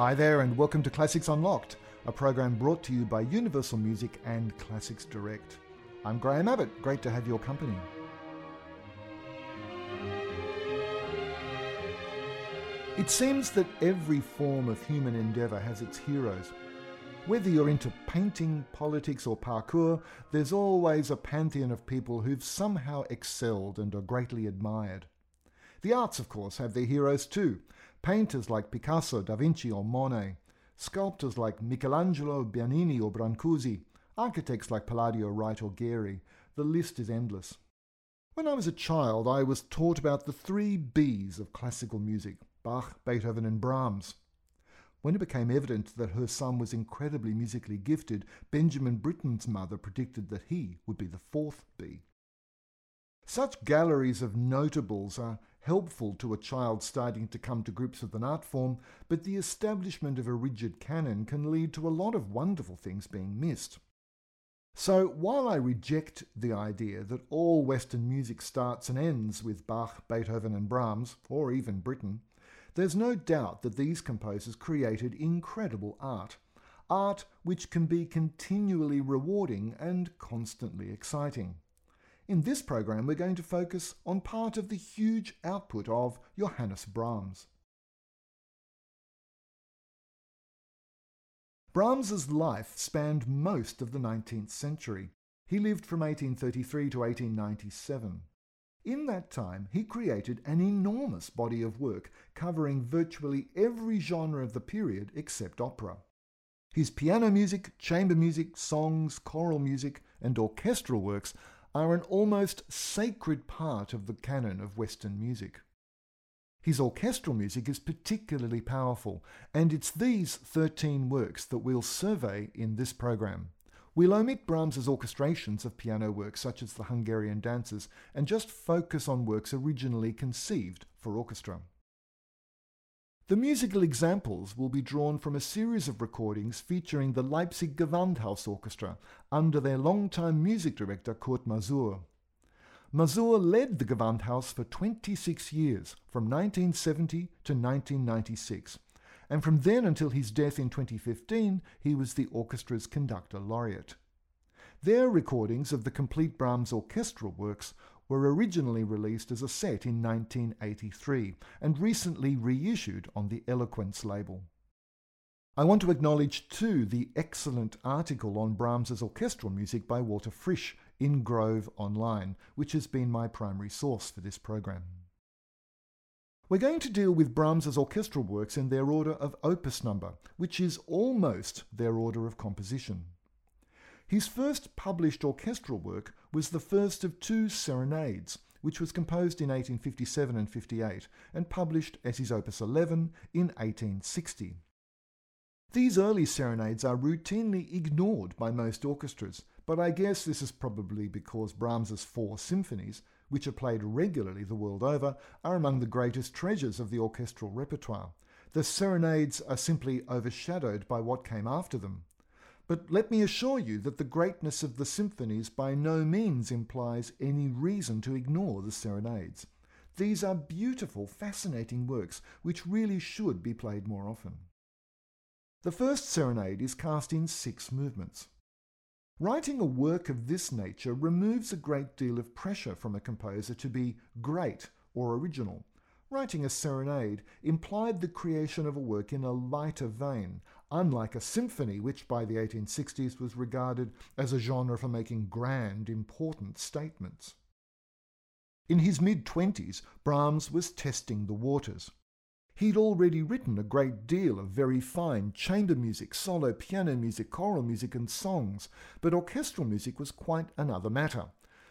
Hi there, and welcome to Classics Unlocked, a program brought to you by Universal Music and Classics Direct. I'm Graham Abbott, great to have your company. It seems that every form of human endeavour has its heroes. Whether you're into painting, politics, or parkour, there's always a pantheon of people who've somehow excelled and are greatly admired. The arts, of course, have their heroes too. Painters like Picasso, Da Vinci, or Monet. Sculptors like Michelangelo, Bernini, or Brancusi. Architects like Palladio, Wright, or Gehry. The list is endless. When I was a child, I was taught about the three B's of classical music Bach, Beethoven, and Brahms. When it became evident that her son was incredibly musically gifted, Benjamin Britten's mother predicted that he would be the fourth B. Such galleries of notables are helpful to a child starting to come to grips with an art form, but the establishment of a rigid canon can lead to a lot of wonderful things being missed. So, while I reject the idea that all Western music starts and ends with Bach, Beethoven, and Brahms, or even Britten, there's no doubt that these composers created incredible art. Art which can be continually rewarding and constantly exciting. In this program, we're going to focus on part of the huge output of Johannes Brahms. Brahms's life spanned most of the 19th century. He lived from 1833 to 1897. In that time, he created an enormous body of work covering virtually every genre of the period except opera. His piano music, chamber music, songs, choral music, and orchestral works are an almost sacred part of the canon of Western music. His orchestral music is particularly powerful, and it's these 13 works that we'll survey in this program. We'll omit Brahms's orchestrations of piano works such as the Hungarian dances and just focus on works originally conceived for orchestra. The musical examples will be drawn from a series of recordings featuring the Leipzig Gewandhaus Orchestra under their longtime music director Kurt Masur. Masur led the Gewandhaus for 26 years, from 1970 to 1996, and from then until his death in 2015, he was the orchestra's conductor laureate. Their recordings of the complete Brahms orchestral works were originally released as a set in 1983 and recently reissued on the Eloquence label. I want to acknowledge too the excellent article on Brahms's orchestral music by Walter Frisch in Grove Online, which has been my primary source for this program. We're going to deal with Brahms's orchestral works in their order of opus number, which is almost their order of composition. His first published orchestral work was the first of two serenades, which was composed in 1857 and 58 and published as his Opus 11 in 1860. These early serenades are routinely ignored by most orchestras, but I guess this is probably because Brahms's four symphonies, which are played regularly the world over, are among the greatest treasures of the orchestral repertoire. The serenades are simply overshadowed by what came after them. But let me assure you that the greatness of the symphonies by no means implies any reason to ignore the serenades. These are beautiful, fascinating works which really should be played more often. The first serenade is cast in six movements. Writing a work of this nature removes a great deal of pressure from a composer to be great or original. Writing a serenade implied the creation of a work in a lighter vein, unlike a symphony, which by the 1860s was regarded as a genre for making grand, important statements. In his mid 20s, Brahms was testing the waters. He'd already written a great deal of very fine chamber music, solo piano music, choral music, and songs, but orchestral music was quite another matter.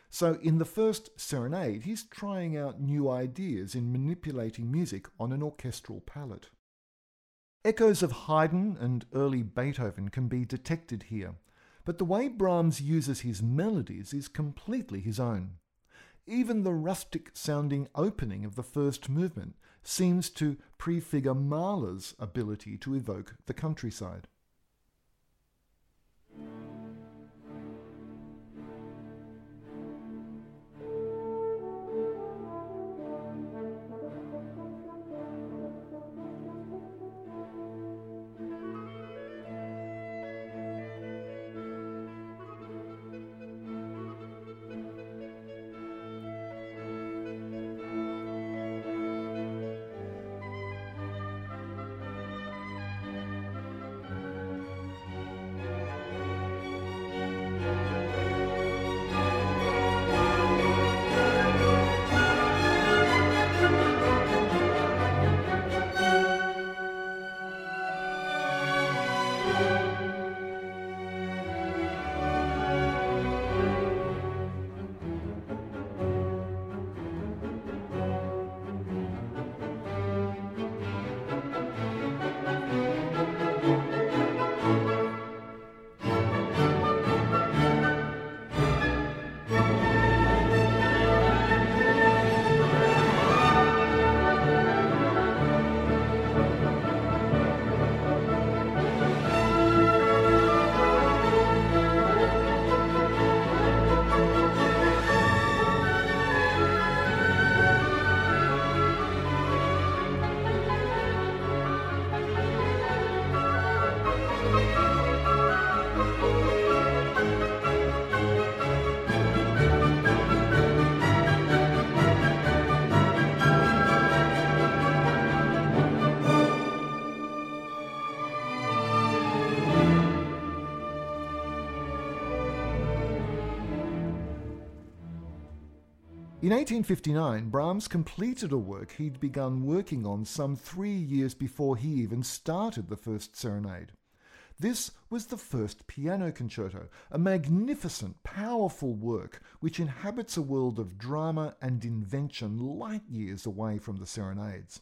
So, in the first serenade, he's trying out new ideas in manipulating music on an orchestral palette. Echoes of Haydn and early Beethoven can be detected here, but the way Brahms uses his melodies is completely his own. Even the rustic sounding opening of the first movement seems to prefigure Mahler's ability to evoke the countryside. In 1859, Brahms completed a work he'd begun working on some three years before he even started the first serenade. This was the first piano concerto, a magnificent, powerful work which inhabits a world of drama and invention light years away from the serenades.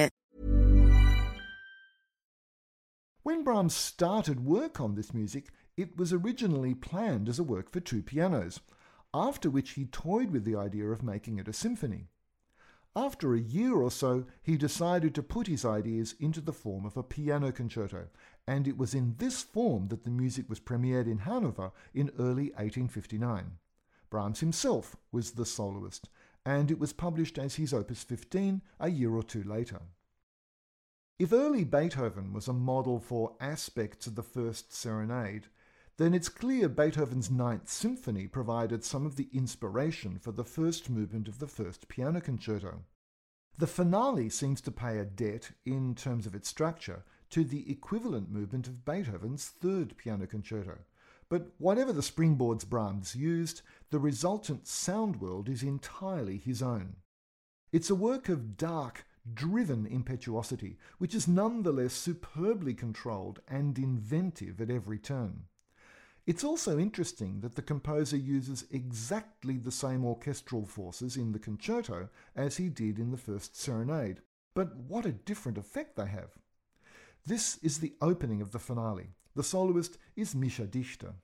When Brahms started work on this music, it was originally planned as a work for two pianos, after which he toyed with the idea of making it a symphony. After a year or so, he decided to put his ideas into the form of a piano concerto, and it was in this form that the music was premiered in Hanover in early 1859. Brahms himself was the soloist, and it was published as his Opus 15 a year or two later. If early Beethoven was a model for aspects of the First Serenade, then it's clear Beethoven's Ninth Symphony provided some of the inspiration for the first movement of the First Piano Concerto. The finale seems to pay a debt, in terms of its structure, to the equivalent movement of Beethoven's Third Piano Concerto. But whatever the springboards Brahms used, the resultant sound world is entirely his own. It's a work of dark, driven impetuosity, which is nonetheless superbly controlled and inventive at every turn. It's also interesting that the composer uses exactly the same orchestral forces in the concerto as he did in the first serenade, but what a different effect they have. This is the opening of the finale. The soloist is Mischa Dichter.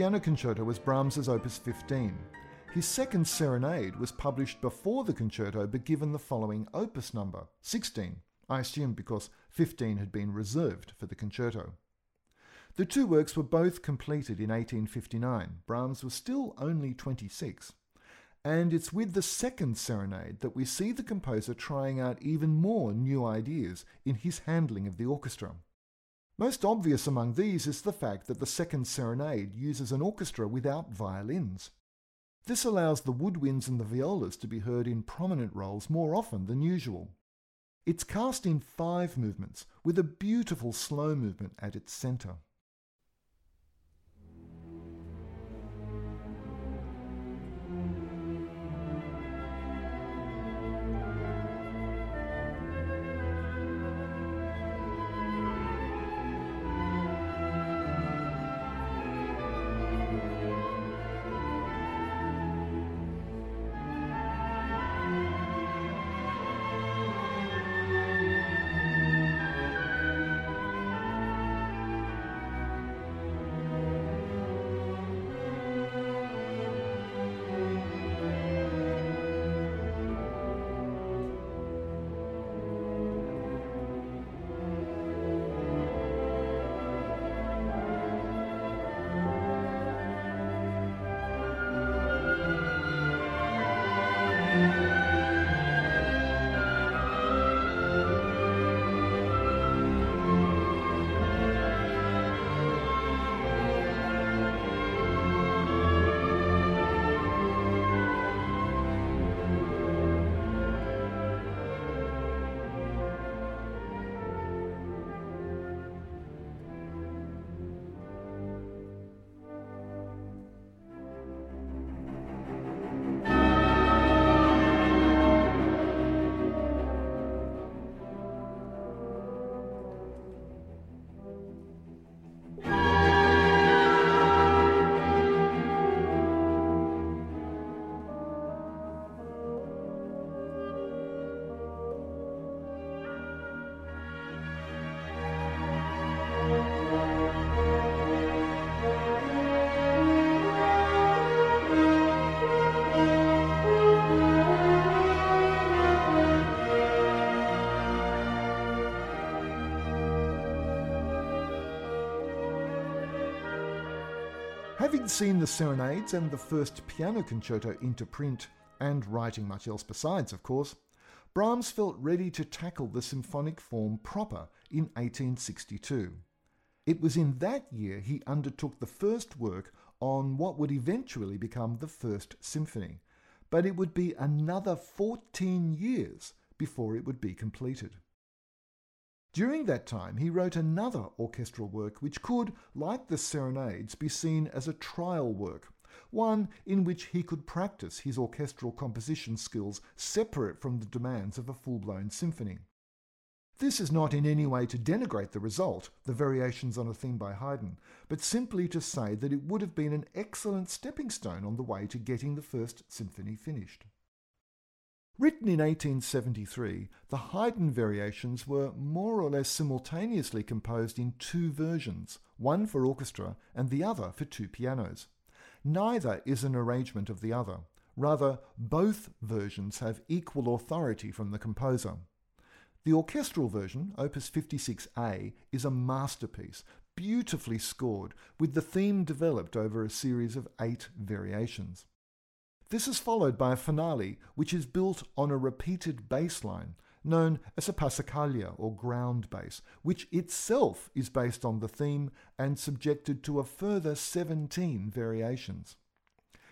Piano concerto was Brahms's Opus 15. His second serenade was published before the concerto but given the following opus number, 16, I assume because 15 had been reserved for the concerto. The two works were both completed in 1859. Brahms was still only 26. And it's with the second serenade that we see the composer trying out even more new ideas in his handling of the orchestra. Most obvious among these is the fact that the second serenade uses an orchestra without violins. This allows the woodwinds and the violas to be heard in prominent roles more often than usual. It's cast in five movements, with a beautiful slow movement at its centre. Having seen the Serenades and the first piano concerto into print, and writing much else besides, of course, Brahms felt ready to tackle the symphonic form proper in 1862. It was in that year he undertook the first work on what would eventually become the First Symphony, but it would be another 14 years before it would be completed. During that time, he wrote another orchestral work which could, like the Serenades, be seen as a trial work, one in which he could practice his orchestral composition skills separate from the demands of a full blown symphony. This is not in any way to denigrate the result, the variations on a theme by Haydn, but simply to say that it would have been an excellent stepping stone on the way to getting the first symphony finished. Written in 1873, the Haydn variations were more or less simultaneously composed in two versions, one for orchestra and the other for two pianos. Neither is an arrangement of the other. Rather, both versions have equal authority from the composer. The orchestral version, Opus 56A, is a masterpiece, beautifully scored, with the theme developed over a series of eight variations. This is followed by a finale which is built on a repeated bass line known as a passacaglia or ground bass, which itself is based on the theme and subjected to a further 17 variations.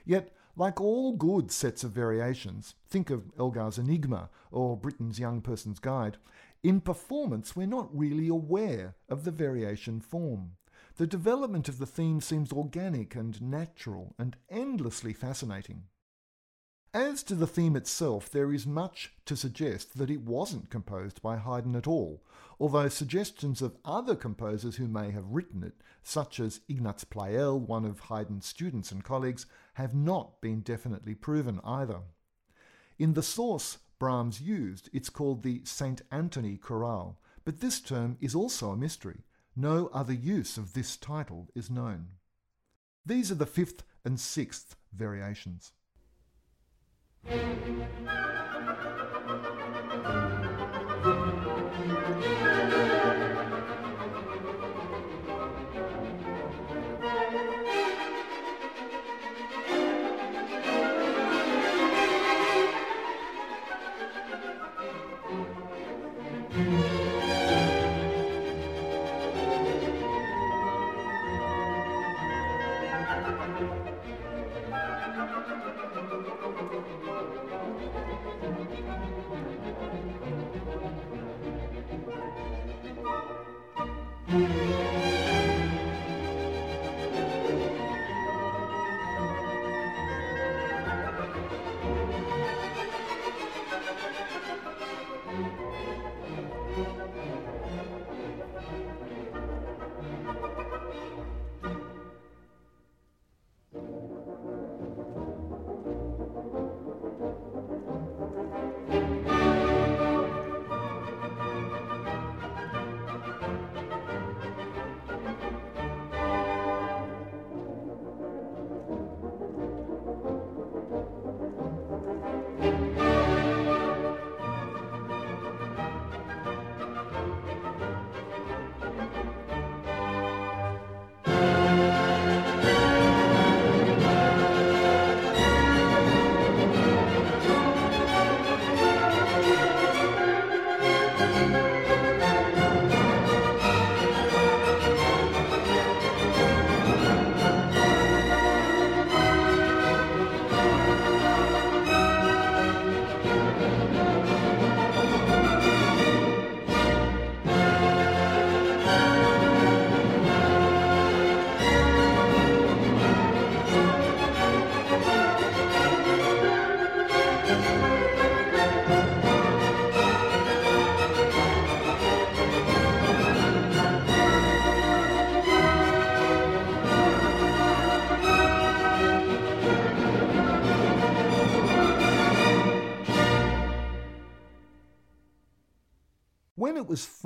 Yet, like all good sets of variations, think of Elgar's Enigma or Britten's Young Person's Guide, in performance we're not really aware of the variation form. The development of the theme seems organic and natural and endlessly fascinating. As to the theme itself, there is much to suggest that it wasn't composed by Haydn at all, although suggestions of other composers who may have written it, such as Ignaz Pleyel, one of Haydn's students and colleagues, have not been definitely proven either. In the source Brahms used, it's called the St. Anthony Chorale, but this term is also a mystery. No other use of this title is known. These are the fifth and sixth variations. When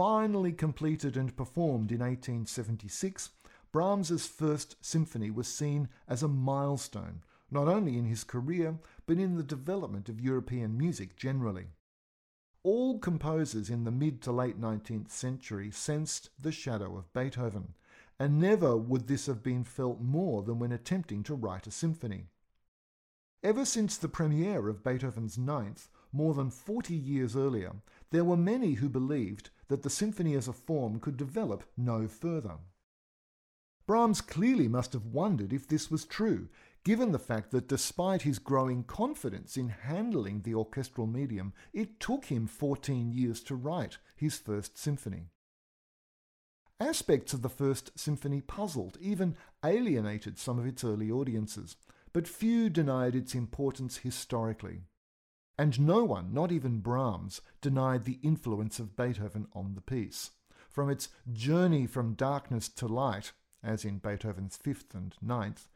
finally completed and performed in 1876, Brahms's first symphony was seen as a milestone, not only in his career, but in the development of European music generally. All composers in the mid to late 19th century sensed the shadow of Beethoven, and never would this have been felt more than when attempting to write a symphony. Ever since the premiere of Beethoven's Ninth, more than 40 years earlier, there were many who believed that the symphony as a form could develop no further. Brahms clearly must have wondered if this was true, given the fact that despite his growing confidence in handling the orchestral medium, it took him 14 years to write his first symphony. Aspects of the first symphony puzzled, even alienated some of its early audiences, but few denied its importance historically. And no one, not even Brahms, denied the influence of Beethoven on the piece. From its journey from darkness to light, as in Beethoven's fifth and ninth,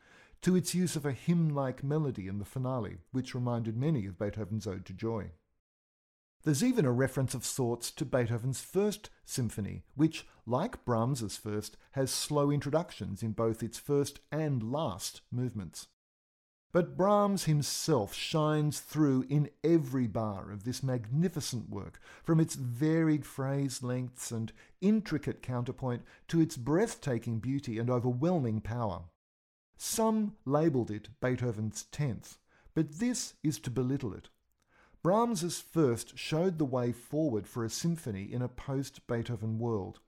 to its use of a hymn like melody in the finale, which reminded many of Beethoven's Ode to Joy. There's even a reference of sorts to Beethoven's first symphony, which, like Brahms's first, has slow introductions in both its first and last movements. But Brahms himself shines through in every bar of this magnificent work, from its varied phrase lengths and intricate counterpoint to its breathtaking beauty and overwhelming power. Some labelled it Beethoven's tenth, but this is to belittle it. Brahms's first showed the way forward for a symphony in a post-Beethoven world,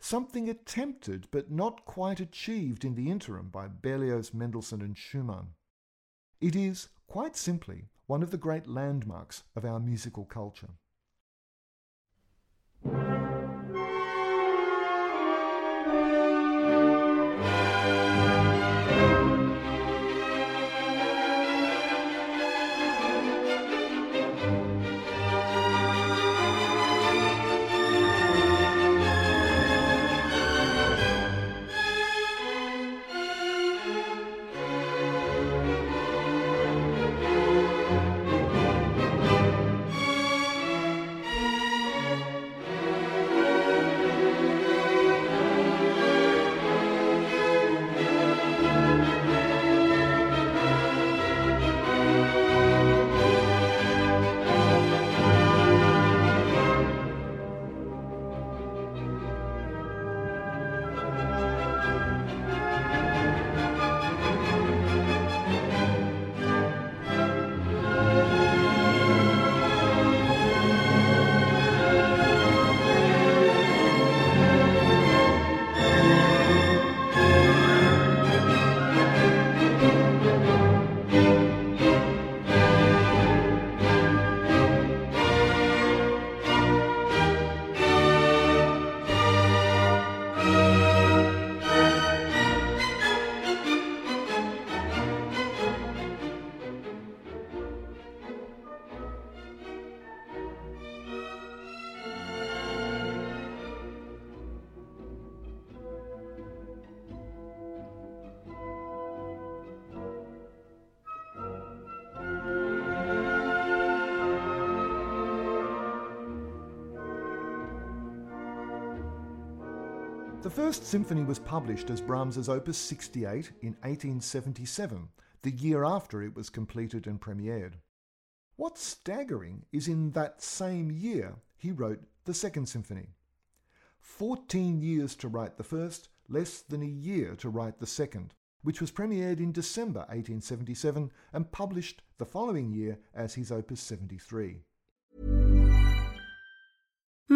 something attempted but not quite achieved in the interim by Berlioz, Mendelssohn and Schumann. It is, quite simply, one of the great landmarks of our musical culture. The First Symphony was published as Brahms's Opus 68 in 1877, the year after it was completed and premiered. What's staggering is in that same year he wrote the Second Symphony. Fourteen years to write the first, less than a year to write the second, which was premiered in December 1877 and published the following year as his Opus 73.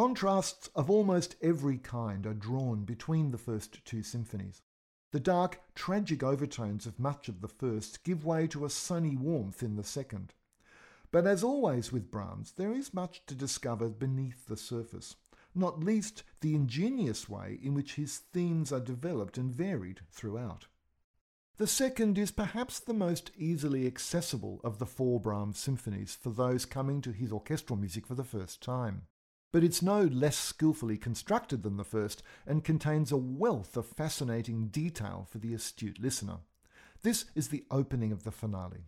Contrasts of almost every kind are drawn between the first two symphonies. The dark, tragic overtones of much of the first give way to a sunny warmth in the second. But as always with Brahms, there is much to discover beneath the surface, not least the ingenious way in which his themes are developed and varied throughout. The second is perhaps the most easily accessible of the four Brahms symphonies for those coming to his orchestral music for the first time but it's no less skillfully constructed than the first and contains a wealth of fascinating detail for the astute listener. This is the opening of the finale.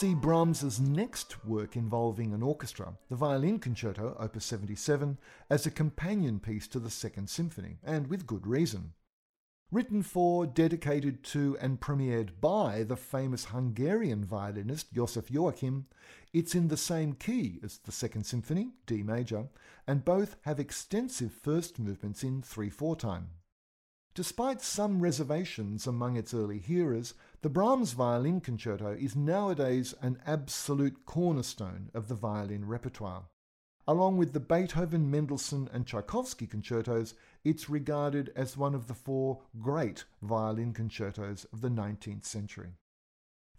See Brahms's next work involving an orchestra, the Violin Concerto, Opus 77, as a companion piece to the Second Symphony, and with good reason. Written for, dedicated to, and premiered by the famous Hungarian violinist Joseph Joachim, it's in the same key as the Second Symphony, D major, and both have extensive first movements in 3 4 time. Despite some reservations among its early hearers, the Brahms Violin Concerto is nowadays an absolute cornerstone of the violin repertoire. Along with the Beethoven, Mendelssohn, and Tchaikovsky concertos, it's regarded as one of the four great violin concertos of the 19th century.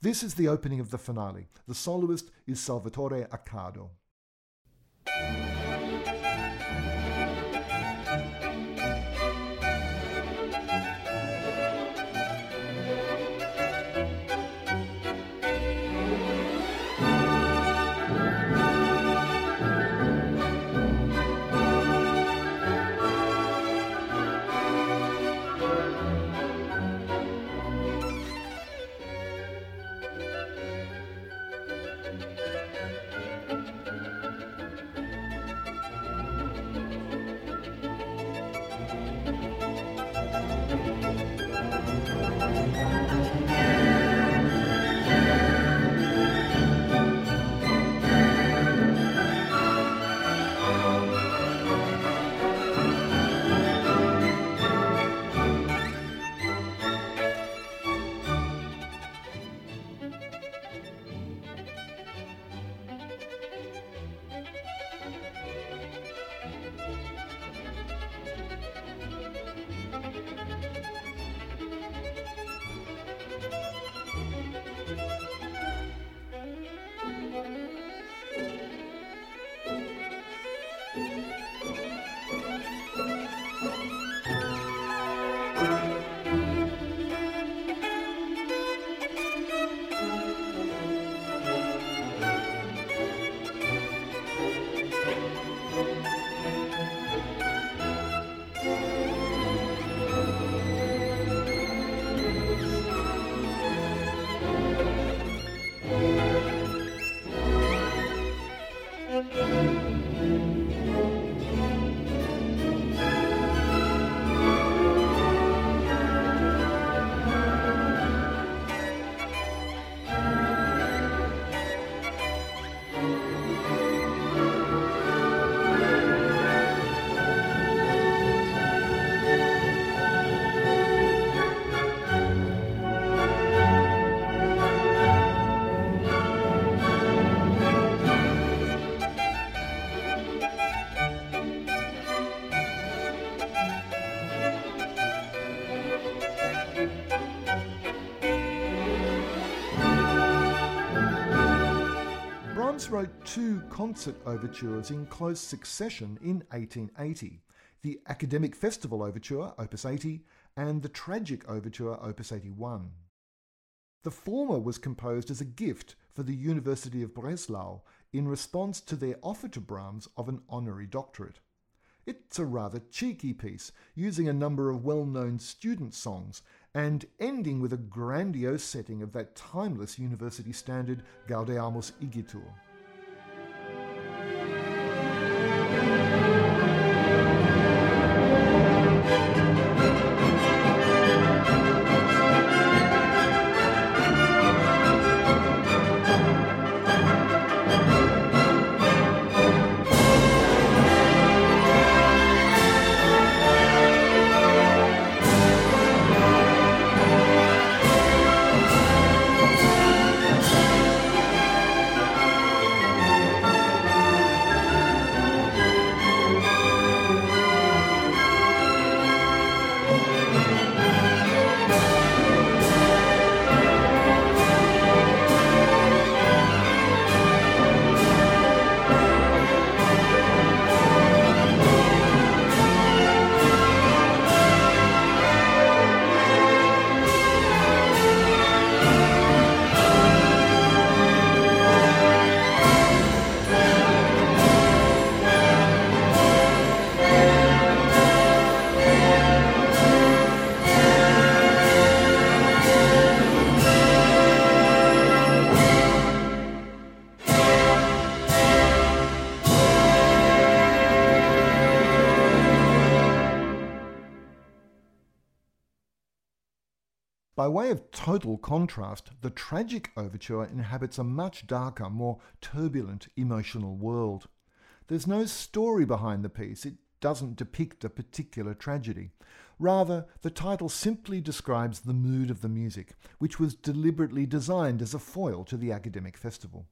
This is the opening of the finale. The soloist is Salvatore Accardo. Wrote two concert overtures in close succession in 1880 the Academic Festival Overture, Opus 80, and the Tragic Overture, Opus 81. The former was composed as a gift for the University of Breslau in response to their offer to Brahms of an honorary doctorate. It's a rather cheeky piece, using a number of well known student songs and ending with a grandiose setting of that timeless university standard Gaudeamus Igitur. Way of total contrast, the tragic overture inhabits a much darker, more turbulent emotional world. There's no story behind the piece, it doesn't depict a particular tragedy. Rather, the title simply describes the mood of the music, which was deliberately designed as a foil to the academic festival.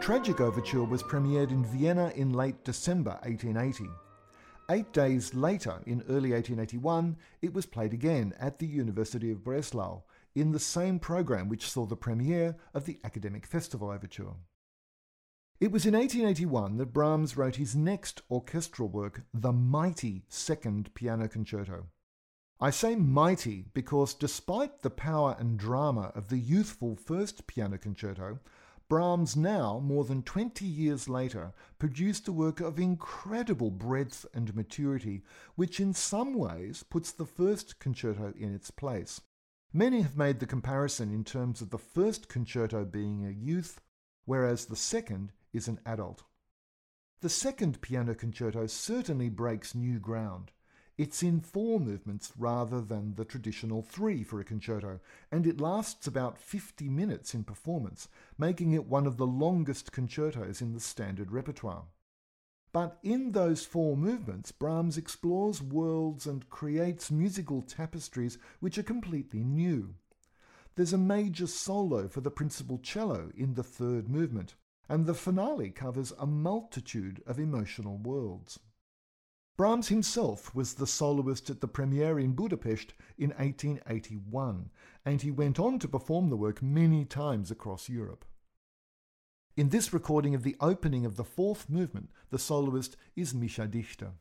Tragic overture was premiered in Vienna in late December 1880. Eight days later, in early 1881, it was played again at the University of Breslau in the same program which saw the premiere of the Academic Festival Overture. It was in 1881 that Brahms wrote his next orchestral work, the mighty Second Piano Concerto. I say mighty because despite the power and drama of the youthful First Piano Concerto, Brahms now, more than 20 years later, produced a work of incredible breadth and maturity, which in some ways puts the first concerto in its place. Many have made the comparison in terms of the first concerto being a youth, whereas the second is an adult. The second piano concerto certainly breaks new ground. It's in four movements rather than the traditional three for a concerto, and it lasts about 50 minutes in performance, making it one of the longest concertos in the standard repertoire. But in those four movements, Brahms explores worlds and creates musical tapestries which are completely new. There's a major solo for the principal cello in the third movement, and the finale covers a multitude of emotional worlds. Brahms himself was the soloist at the premiere in Budapest in 1881, and he went on to perform the work many times across Europe. In this recording of the opening of the fourth movement, the soloist is Mischa Dichter.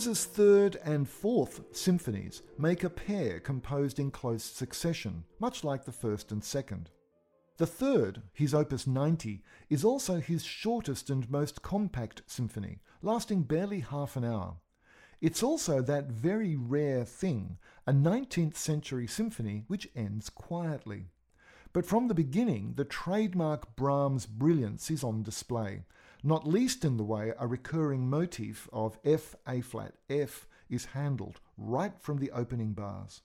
Brahms's third and fourth symphonies make a pair composed in close succession, much like the first and second. The third, his opus 90, is also his shortest and most compact symphony, lasting barely half an hour. It's also that very rare thing, a 19th century symphony which ends quietly. But from the beginning, the trademark Brahms brilliance is on display, not least in the way a recurring motif of F A flat F is handled right from the opening bars.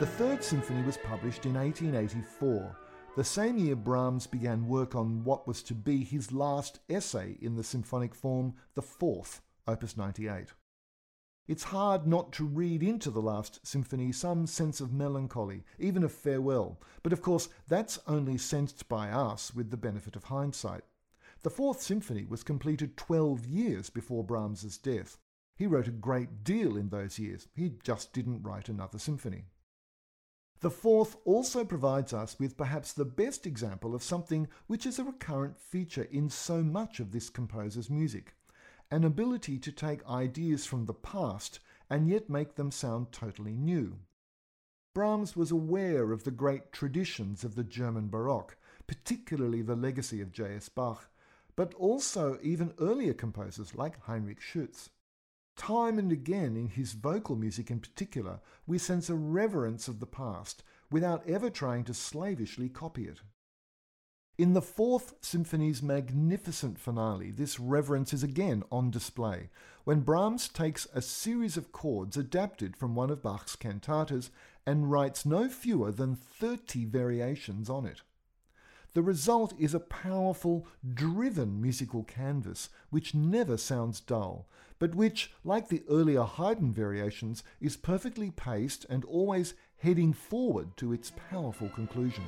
The Third Symphony was published in 1884, the same year Brahms began work on what was to be his last essay in the symphonic form, the Fourth, Opus 98. It's hard not to read into the last symphony some sense of melancholy, even of farewell, but of course that's only sensed by us with the benefit of hindsight. The Fourth Symphony was completed 12 years before Brahms's death. He wrote a great deal in those years, he just didn't write another symphony. The fourth also provides us with perhaps the best example of something which is a recurrent feature in so much of this composer's music an ability to take ideas from the past and yet make them sound totally new. Brahms was aware of the great traditions of the German Baroque, particularly the legacy of J.S. Bach, but also even earlier composers like Heinrich Schütz. Time and again in his vocal music in particular, we sense a reverence of the past without ever trying to slavishly copy it. In the Fourth Symphony's magnificent finale, this reverence is again on display when Brahms takes a series of chords adapted from one of Bach's cantatas and writes no fewer than 30 variations on it. The result is a powerful, driven musical canvas which never sounds dull, but which, like the earlier Haydn variations, is perfectly paced and always heading forward to its powerful conclusion.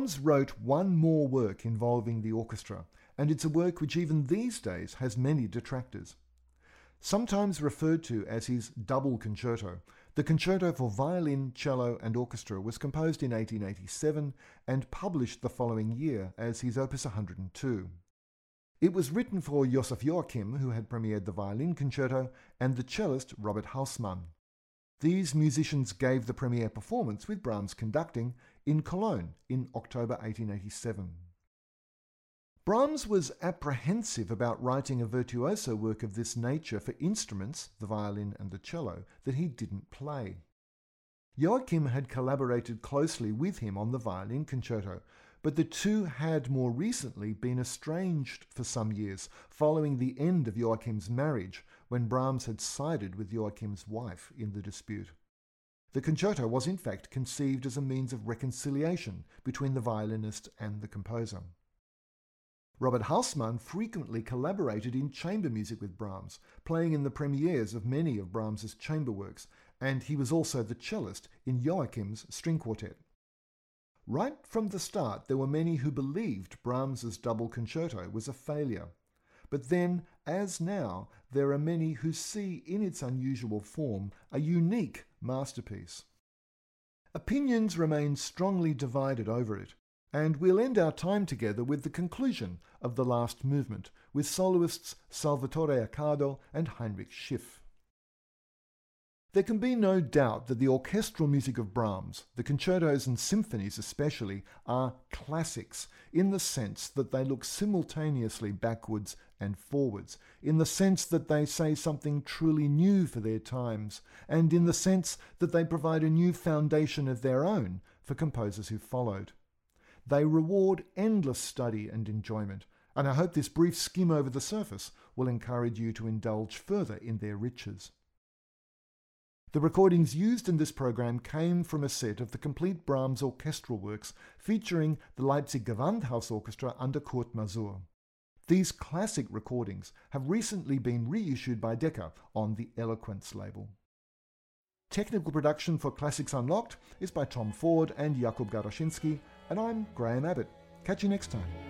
Brahms wrote one more work involving the orchestra, and it's a work which even these days has many detractors. Sometimes referred to as his double concerto, the concerto for violin, cello, and orchestra was composed in 1887 and published the following year as his Opus 102. It was written for Josef Joachim, who had premiered the violin concerto, and the cellist Robert Hausmann. These musicians gave the premiere performance with Brahms conducting in Cologne in October 1887. Brahms was apprehensive about writing a virtuoso work of this nature for instruments, the violin and the cello, that he didn't play. Joachim had collaborated closely with him on the violin concerto, but the two had more recently been estranged for some years following the end of Joachim's marriage when Brahms had sided with Joachim's wife in the dispute. The concerto was in fact conceived as a means of reconciliation between the violinist and the composer. Robert Hausmann frequently collaborated in chamber music with Brahms, playing in the premieres of many of Brahms's chamber works, and he was also the cellist in Joachim's string quartet. Right from the start, there were many who believed Brahms's double concerto was a failure. But then, as now, there are many who see in its unusual form a unique masterpiece. Opinions remain strongly divided over it, and we'll end our time together with the conclusion of the last movement, with soloists Salvatore Accardo and Heinrich Schiff. There can be no doubt that the orchestral music of Brahms, the concertos and symphonies especially, are classics in the sense that they look simultaneously backwards and forwards, in the sense that they say something truly new for their times, and in the sense that they provide a new foundation of their own for composers who followed. They reward endless study and enjoyment, and I hope this brief skim over the surface will encourage you to indulge further in their riches. The recordings used in this program came from a set of the complete Brahms orchestral works featuring the Leipzig Gewandhaus Orchestra under Kurt Masur. These classic recordings have recently been reissued by Decca on the Eloquence label. Technical production for Classics Unlocked is by Tom Ford and Jakub Garoshinsky, and I'm Graham Abbott. Catch you next time.